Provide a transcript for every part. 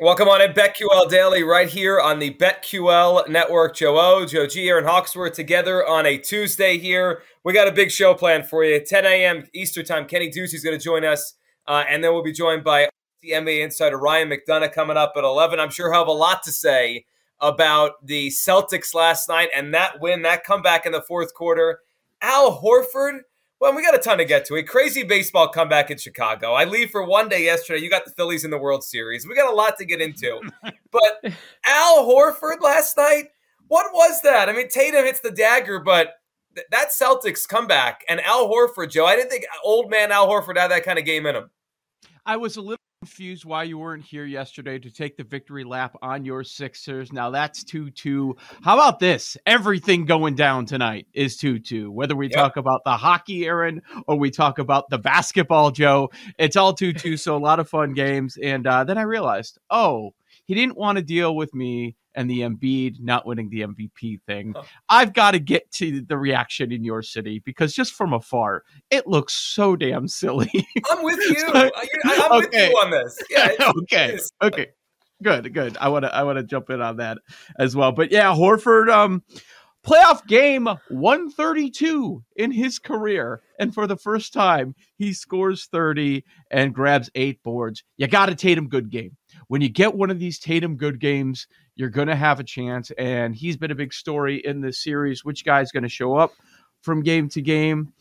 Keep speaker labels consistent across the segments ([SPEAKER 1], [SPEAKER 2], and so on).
[SPEAKER 1] Welcome on in BetQL Daily right here on the BetQL Network. Joe O, Joe G, Aaron Hawksworth together on a Tuesday here. We got a big show planned for you. 10 a.m. Eastern Time. Kenny Ducey's going to join us. Uh, and then we'll be joined by the NBA insider Ryan McDonough coming up at 11. I'm sure he'll have a lot to say about the Celtics last night and that win, that comeback in the fourth quarter. Al Horford, well, we got a ton to get to. A crazy baseball comeback in Chicago. I leave for one day yesterday. You got the Phillies in the World Series. We got a lot to get into. but Al Horford last night, what was that? I mean, Tatum hits the dagger, but th- that Celtics comeback and Al Horford, Joe, I didn't think old man Al Horford had that kind of game in him.
[SPEAKER 2] I was a little confused why you weren't here yesterday to take the victory lap on your Sixers. Now that's 2 2. How about this? Everything going down tonight is 2 2. Whether we yep. talk about the hockey, Aaron, or we talk about the basketball, Joe, it's all 2 2. So a lot of fun games. And uh, then I realized, oh, he didn't want to deal with me and the Embiid not winning the MVP thing. Oh. I've got to get to the reaction in your city because just from afar, it looks so damn silly.
[SPEAKER 1] I'm with you. so, I'm okay. with you on this. Yeah.
[SPEAKER 2] okay. Okay. Good. Good. I want to. I want to jump in on that as well. But yeah, Horford. Um, playoff game 132 in his career. And for the first time, he scores 30 and grabs eight boards. You got a Tatum good game. When you get one of these Tatum good games, you're going to have a chance. And he's been a big story in this series. Which guy's going to show up from game to game?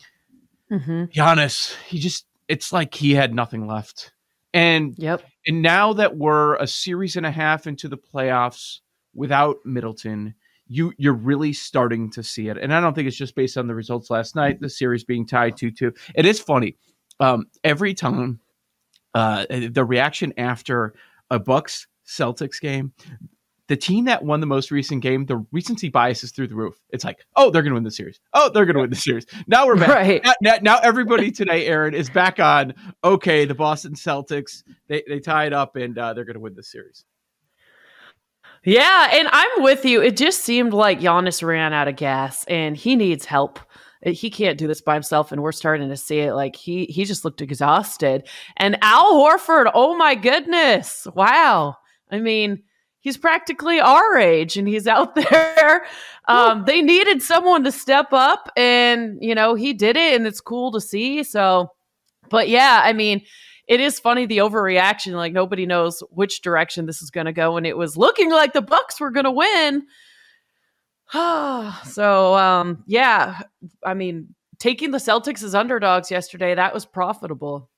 [SPEAKER 2] Mm-hmm. Giannis, he just, it's like he had nothing left. And
[SPEAKER 3] yep.
[SPEAKER 2] And now that we're a series and a half into the playoffs without Middleton, you you're really starting to see it. And I don't think it's just based on the results last night, the series being tied 2-2. It is funny. Um, every time uh, the reaction after a Bucks Celtics game, the team that won the most recent game, the recency bias is through the roof. It's like, oh, they're going to win the series. Oh, they're going to win the series. Now we're back. Right. Now, now, now, everybody today, Aaron, is back on. Okay, the Boston Celtics they they tied up and uh, they're going to win the series.
[SPEAKER 3] Yeah, and I'm with you. It just seemed like Giannis ran out of gas, and he needs help he can't do this by himself and we're starting to see it like he he just looked exhausted. And al horford oh my goodness wow. I mean he's practically our age and he's out there. Um, they needed someone to step up and you know he did it and it's cool to see so. But yeah i mean it is funny the overreaction like nobody knows which direction this is going to go and it was looking like the bucks were going to win so um, yeah, I mean, taking the Celtics as underdogs yesterday that was profitable.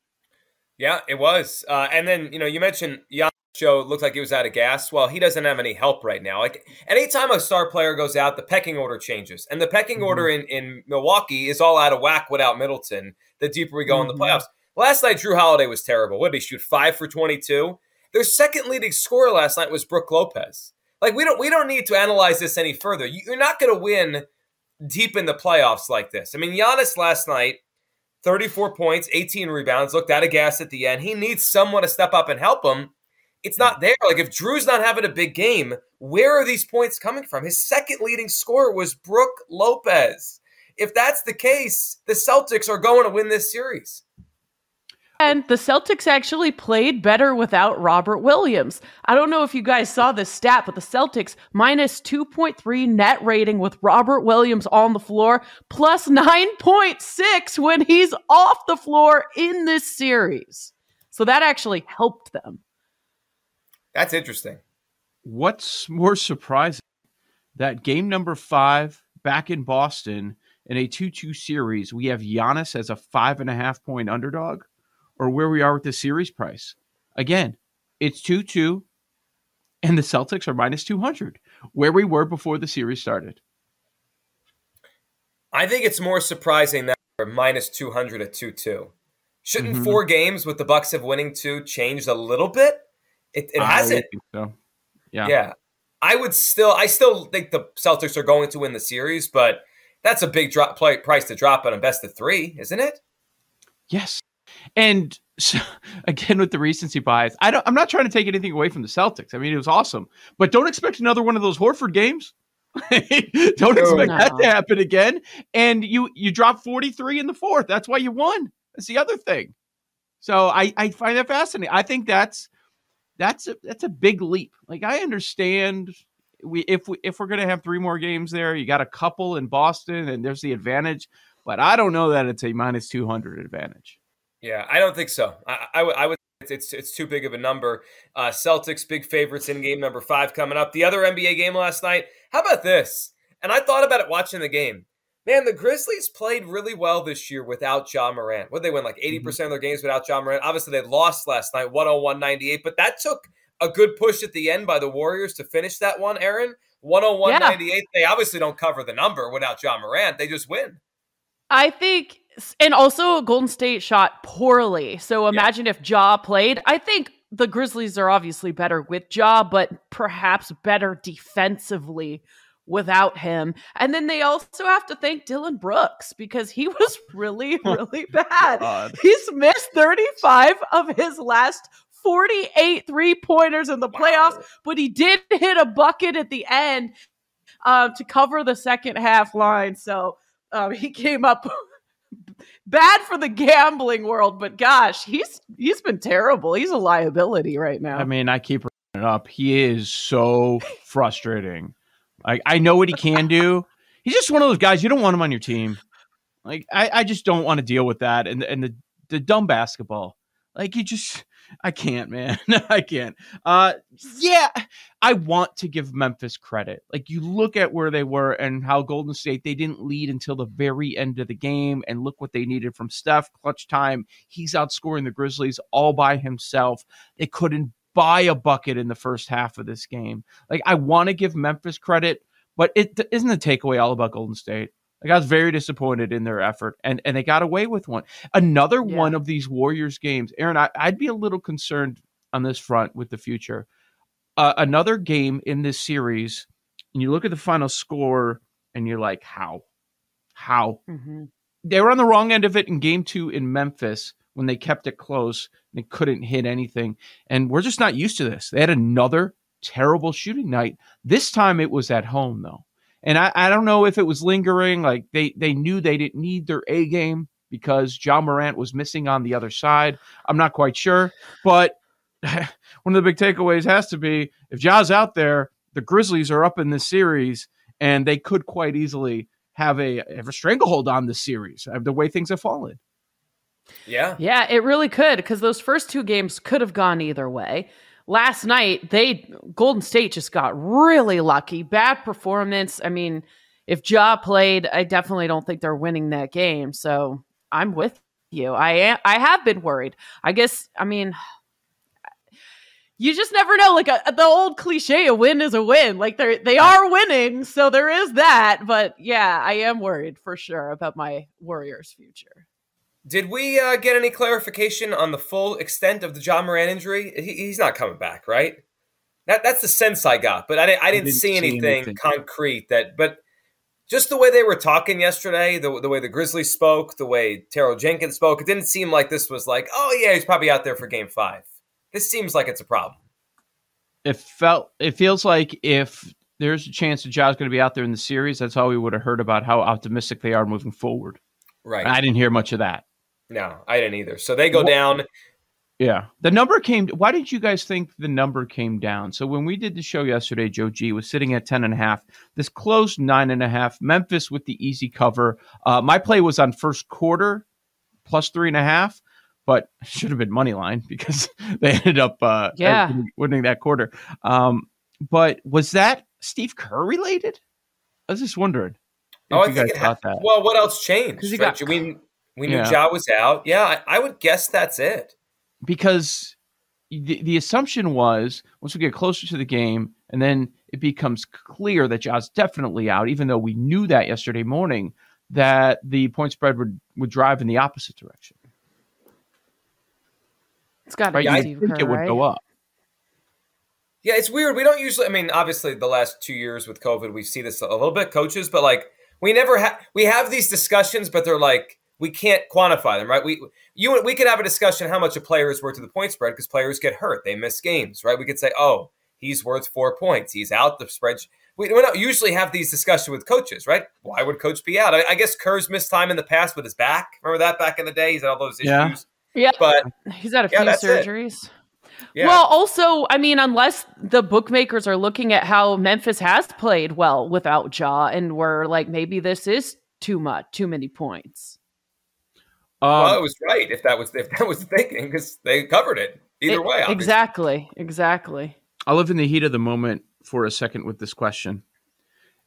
[SPEAKER 1] Yeah, it was. Uh, and then you know you mentioned Jan Joe looked like he was out of gas. Well, he doesn't have any help right now. Like anytime a star player goes out, the pecking order changes, and the pecking mm-hmm. order in in Milwaukee is all out of whack without Middleton. The deeper we go mm-hmm. in the mm-hmm. playoffs. Last night, Jrue Holiday was terrible. What did he shoot? Five for twenty-two. Their second leading scorer last night was Brook Lopez. Like we don't we don't need to analyze this any further. You're not going to win deep in the playoffs like this. I mean, Giannis last night, 34 points, 18 rebounds, looked out of gas at the end. He needs someone to step up and help him. It's not mm. there. Like if Jrue's not having a big game, where are these points coming from? His second leading scorer was Brook Lopez. If that's the case, the Celtics are going to win this series.
[SPEAKER 3] And the Celtics actually played better without Robert Williams. I don't know if you guys saw this stat, but the Celtics minus 2.3 net rating with Robert Williams on the floor, plus 9.6 when he's off the floor in this series. So that actually helped them.
[SPEAKER 1] That's interesting.
[SPEAKER 2] What's more surprising? That game number five back in Boston in a 2 2 series, we have Giannis as a five and a half point underdog or where we are with the series price. Again, it's 2 2, and the Celtics are minus 200, where we were before the series started.
[SPEAKER 1] I think it's more surprising that we're minus 200 at 2 2. Shouldn't mm-hmm. four games with the Bucks have winning two changed a little bit? It, it hasn't.
[SPEAKER 2] So. Yeah.
[SPEAKER 1] Yeah. I would still, I still think the Celtics are going to win the series, but that's a big drop play, price to drop on a best of three, isn't it?
[SPEAKER 2] Yes. And so, again, with the recency bias, I don't, I'm not trying to take anything away from the Celtics. I mean, it was awesome, but don't expect another one of those Horford games. don't expect no. that to happen again. And you you drop 43 in the fourth. That's why you won. That's the other thing. So I I find that fascinating. I think that's that's a that's a big leap. Like I understand we if we if we're gonna have three more games there, you got a couple in Boston, and there's the advantage. But I don't know that it's a minus 200 advantage.
[SPEAKER 1] Yeah, I don't think so. I, I, I would. It's it's too big of a number. Uh, Celtics big favorites in game number five coming up. The other NBA game last night. How about this? And I thought about it watching the game. Man, the Grizzlies played really well this year without Ja Morant. What they win like 80% mm-hmm. of their games without Ja Morant. Obviously, they lost last night, 101 98, but that took a good push at the end by the Warriors to finish that one, Aaron. 101 98. They obviously don't cover the number without Ja Morant. They just win.
[SPEAKER 3] I think and also Golden State shot poorly. So imagine yeah. if Ja played. I think the Grizzlies are obviously better with Ja, but perhaps better defensively without him. And then they also have to thank Dillon Brooks because he was really, really bad. God. He's missed 35 of his last 48 three pointers in the playoffs, wow. but he did hit a bucket at the end um, to cover the second half line. So um, he came up bad for the gambling world, but gosh, he's he's been terrible. He's a liability right now.
[SPEAKER 2] I mean, I keep it up. He is so frustrating. Like I know what he can do. He's just one of those guys you don't want him on your team. Like I, I just don't want to deal with that and and the the dumb basketball. Like you just I can't, man. I can't. Uh yeah, I want to give Memphis credit. Like you look at where they were and how Golden State they didn't lead until the very end of the game and look what they needed from Steph clutch time. He's outscoring the Grizzlies all by himself. They couldn't buy a bucket in the first half of this game. Like I want to give Memphis credit, but it isn't the takeaway all about Golden State. Like I was very disappointed in their effort, and and they got away with one. Another yeah. one of these Warriors games, Aaron. I, would be a little concerned on this front with the future. Uh, another game in this series, and you look at the final score, and you're like, how, how? Mm-hmm. They were on the wrong end of it in Game Two in Memphis when they kept it close and they couldn't hit anything, and we're just not used to this. They had another terrible shooting night. This time it was at home though. And I, I don't know if it was lingering, like they, they knew they didn't need their A game because Ja Morant was missing on the other side. I'm not quite sure. But one of the big takeaways has to be if Ja's out there, the Grizzlies are up in this series and they could quite easily have a have a stranglehold on the series the way things have fallen.
[SPEAKER 1] Yeah.
[SPEAKER 3] Yeah, it really could because those first two games could have gone either way last night they Golden State just got really lucky. Bad performance. I mean, if Ja played, I definitely don't think they're winning that game. So I'm with you. I am, I have been worried. I guess. I mean. You just never know. Like a, uh, the old cliche, a win is a win. Like they they are winning, so there is that. But yeah, I am worried for sure about my Warriors' future.
[SPEAKER 1] Did we uh, get any clarification on the full extent of the Ja Morant injury? He, he's not coming back, right? That that's the sense I got, but I didn't, I didn't, didn't see, anything, anything, concrete that. But just the way they were talking yesterday, the, the way the Grizzlies spoke, the way Taylor Jenkins spoke, it didn't seem like this was like, oh yeah, he's probably out there for Game Five. This seems like it's a problem.
[SPEAKER 2] It felt. It feels like if there's a chance that Ja's going to be out there in the series, that's all we would have heard about how optimistic they are moving forward.
[SPEAKER 1] Right.
[SPEAKER 2] I didn't hear much of that.
[SPEAKER 1] No, I didn't either. So they go down.
[SPEAKER 2] Yeah. The number came why did you guys think the number came down? So when we did the show yesterday, Joe G was sitting at 10 and a half. This closed nine and a half. Memphis with the easy cover. Uh, my play was on first quarter plus three and a half, but should have been money line because they ended up uh,
[SPEAKER 3] yeah.
[SPEAKER 2] winning that quarter. Um, but was that Steve Kerr related? I was just wondering.
[SPEAKER 1] Oh, I think it ha- Well, what else changed? Right? Got, we we knew yeah. Ja was out. Yeah, I, I, would guess that's it.
[SPEAKER 2] because the, the assumption was once we get closer to the game and then it becomes clear that Ja's definitely out, even though we knew that yesterday morning, that the point spread would, would drive in the opposite direction.
[SPEAKER 3] It's got to
[SPEAKER 2] Right?
[SPEAKER 3] be
[SPEAKER 2] You
[SPEAKER 3] Steve
[SPEAKER 2] think
[SPEAKER 3] Kerr,
[SPEAKER 2] it would
[SPEAKER 3] right?
[SPEAKER 2] go up.
[SPEAKER 1] Yeah, it's weird. We don't usually. I mean, obviously, the last two years with COVID, we see this a little bit, coaches. But like, we never have. We have these discussions, but they're like we can't quantify them, right? We you we could have a discussion how much a player is worth to the point spread because players get hurt, they miss games, right? We could say, oh, he's worth four points, he's out the spread. We, we don't usually have these discussions with coaches, right? Why would coach be out? I, I guess Kerr's missed time in the past with his back. Remember that back in the day? He's had all those issues.
[SPEAKER 2] Yeah.
[SPEAKER 3] Yeah.
[SPEAKER 1] But
[SPEAKER 3] He's had a
[SPEAKER 1] Yeah,
[SPEAKER 3] few
[SPEAKER 1] it.
[SPEAKER 3] surgeries.
[SPEAKER 1] yeah,
[SPEAKER 3] Well, also, I mean, unless the bookmakers are looking at how Memphis has played well without Ja, and we're like, maybe this is too much, too many points.
[SPEAKER 1] Well,
[SPEAKER 2] Um,
[SPEAKER 1] it was right if that was if that was the thinking because they covered it either
[SPEAKER 3] It-
[SPEAKER 1] way. obviously.
[SPEAKER 3] Exactly. Exactly.
[SPEAKER 2] I'll live in the heat of the moment for a second with this question.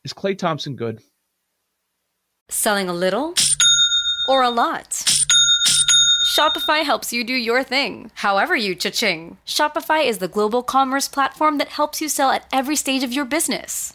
[SPEAKER 2] Is Klay Thompson good?
[SPEAKER 4] Selling a little or a lot? Shopify helps you do your thing, however you cha-ching. Shopify is the global commerce platform that helps you sell at every stage of your business.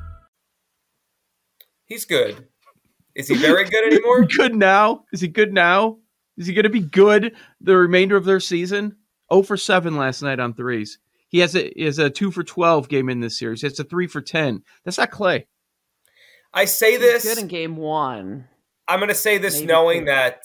[SPEAKER 1] He's good. Is he very good anymore?
[SPEAKER 2] good now? Is he good now? Is he going to be good the remainder of their season? 0 for 7 last night on threes. He has a he has a 2 for 12 game in this series. It's a 3 for 10. That's not Klay.
[SPEAKER 1] I say
[SPEAKER 3] He's
[SPEAKER 1] this.
[SPEAKER 3] good in game one.
[SPEAKER 1] I'm going to say this
[SPEAKER 3] Maybe
[SPEAKER 1] knowing
[SPEAKER 3] two.
[SPEAKER 1] that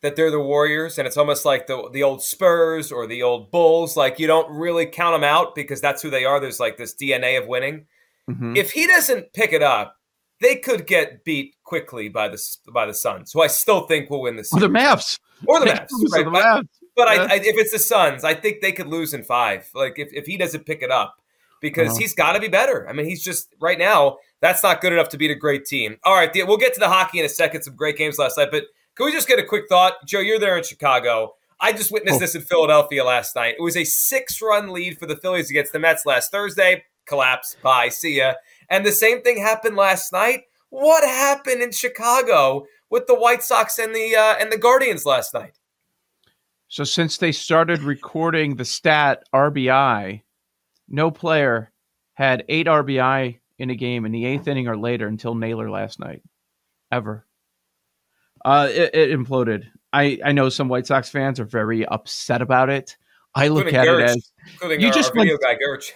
[SPEAKER 1] that they're the Warriors, and it's almost like the the old Spurs or the old Bulls. Like you don't really count them out because that's who they are. There's like this DNA of winning.
[SPEAKER 2] Mhm.
[SPEAKER 1] If he doesn't pick it up, they could get beat quickly by the by the Suns, who I still think will win the
[SPEAKER 2] Or the Mavs.
[SPEAKER 1] or the Mavs. right?
[SPEAKER 2] the
[SPEAKER 1] But-
[SPEAKER 2] Mavs.
[SPEAKER 1] But
[SPEAKER 2] Yeah.
[SPEAKER 1] I, I, if it's the Suns, I think they could lose in five. Like if, if he doesn't pick it up, because
[SPEAKER 2] Uh-huh.
[SPEAKER 1] he's got to be better. I mean, he's just right now. That's not good enough to beat a great team. All right, we'll get to the hockey in a second. Some great games last night, but can we just get a quick thought, Joe? You're there in Chicago. I just witnessed
[SPEAKER 2] Oh.
[SPEAKER 1] this in Philadelphia last night. It was a six-run lead for the Phillies against the Mets last Thursday. Collapse. Bye. See ya. And the same thing happened last night. What happened in Chicago with the White Sox and the uh, and the Guardians last night?
[SPEAKER 2] So since they started recording the stat RBI, no player had 8 RBI in a game in the 8th inning or later until Naylor last night. Ever. Uh it, it imploded. I I know some White Sox fans are very upset about it. I look at
[SPEAKER 1] Gertz.
[SPEAKER 2] it as You just went-
[SPEAKER 1] guy Gerch.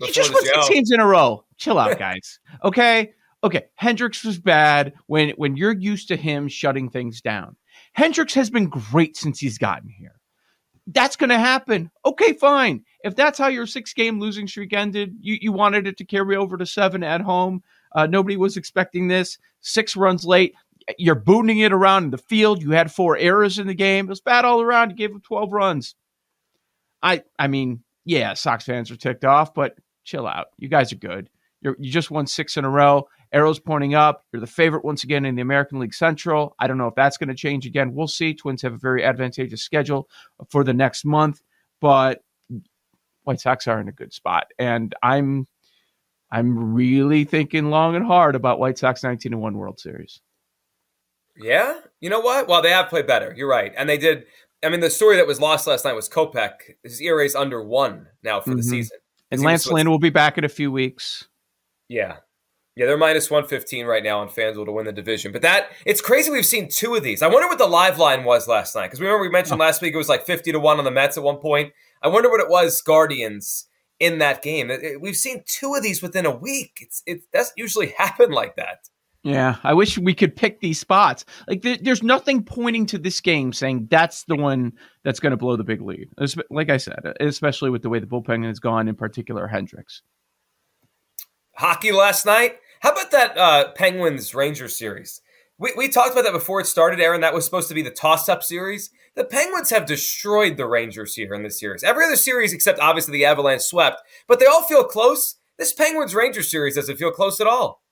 [SPEAKER 2] You just won six games in a row. Chill out, guys. Okay. Okay. Hendriks was bad when when you're used to him shutting things down. Hendriks has been great since he's gotten here. That's going to happen. Okay, fine. If that's how your six game losing streak ended, you, you wanted it to carry over to seven at home. Uh, nobody was expecting this. Six runs late. You're booting it around in the field. You had four errors in the game. It was bad all around. You gave up 12 runs. I I mean, yeah, Sox fans are ticked off, but chill out. You guys are good. You're, you just won six in a row. Arrows pointing up. You're the favorite once again in the American League Central. I don't know if that's going to change again. We'll see. Twins have a very advantageous schedule for the next month, but White Sox are in a good spot, and I'm I'm really thinking long and hard about White Sox 19 and 1 World Series.
[SPEAKER 1] Yeah, you know what? Well, they have played better. You're right, and they did. I mean, the story that was lost last night was Kopech. His ERA is under one now for mm-hmm. the season.
[SPEAKER 2] And Lance Lynn will be back in a few weeks.
[SPEAKER 1] Yeah. Yeah, they're minus 115 right now on FanDuel to win the division. But that, it's crazy we've seen two of these. I wonder what the live line was last night. Because remember, we mentioned last week it was like 50 to 1 on the Mets at one point. I wonder what it was, Guardians, in that game. It, it, we've seen two of these within a week. It's it doesn't usually happen like that.
[SPEAKER 2] Yeah, I wish we could pick these spots. Like, there, there's nothing pointing to this game saying that's the one that's going to blow the big lead. Like I said, especially with the way the bullpen has gone, in particular Hendriks.
[SPEAKER 1] Hockey last night. How about that uh, Penguins Rangers series? We, we talked about that before it started, Aaron. That was supposed to be the toss up series. The Penguins have destroyed the Rangers here in this series. Every other series, except obviously the Avalanche swept, but they all feel close. This Penguins Rangers series doesn't feel close at all.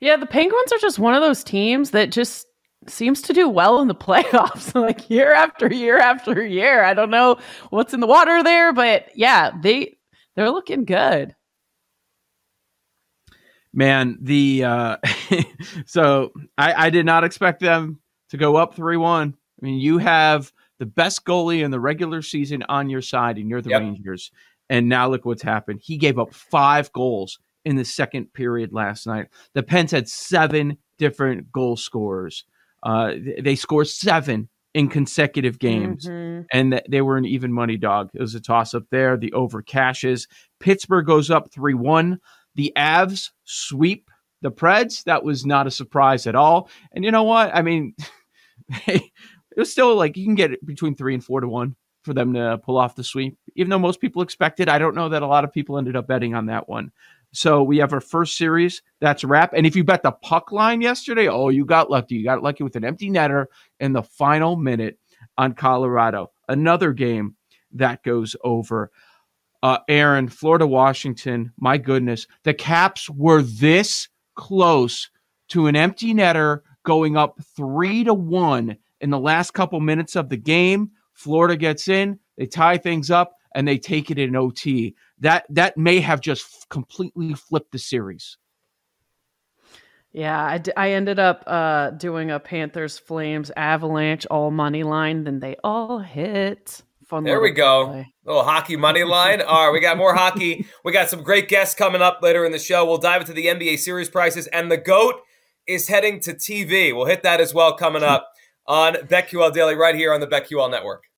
[SPEAKER 3] Yeah, the Penguins are just one of those teams that just seems to do well in the playoffs like year after year after year. I don't know what's in the water there, but yeah, they they're looking good.
[SPEAKER 2] Man, the uh so I, I did not expect them to go up 3-1. I mean, you have the best goalie in the regular season on your side, and you're the yep. Rangers. And now look what's happened. He gave up five goals in the second period last night. The Pens had seven different goal scorers. Uh, they scored seven in consecutive games, mm-hmm. and they were an even money dog. It was a toss up there. The over cashes. Pittsburgh goes up 3 1. The Avs sweep the Preds. That was not a surprise at all. And you know what? I mean, it was still like you can get between three and four to one for them to pull off the sweep, even though most people expected. I don't know that a lot of people ended up betting on that one. So we have our first series. That's wrap. And if you bet the puck line yesterday, oh, you got lucky. You got lucky with an empty netter in the final minute on Colorado. Another game that goes over. Uh, Aaron, Florida, Washington. My goodness, the Caps were this close to an empty netter going up three to one in the last couple minutes of the game. Florida gets in, they tie things up, and they take it in OT that that may have just completely flipped the series.
[SPEAKER 3] Yeah, I, d- I ended up uh, doing a Panthers Flames Avalanche all money line. Then they all hit.
[SPEAKER 1] Fun there we go. Play. Little hockey money line. all right, we got more hockey. We got some great guests coming up later in the show. We'll dive into the NBA series prices, and the GOAT is heading to TV. We'll hit that as well coming up on BetQL Daily right here on the BetQL Network.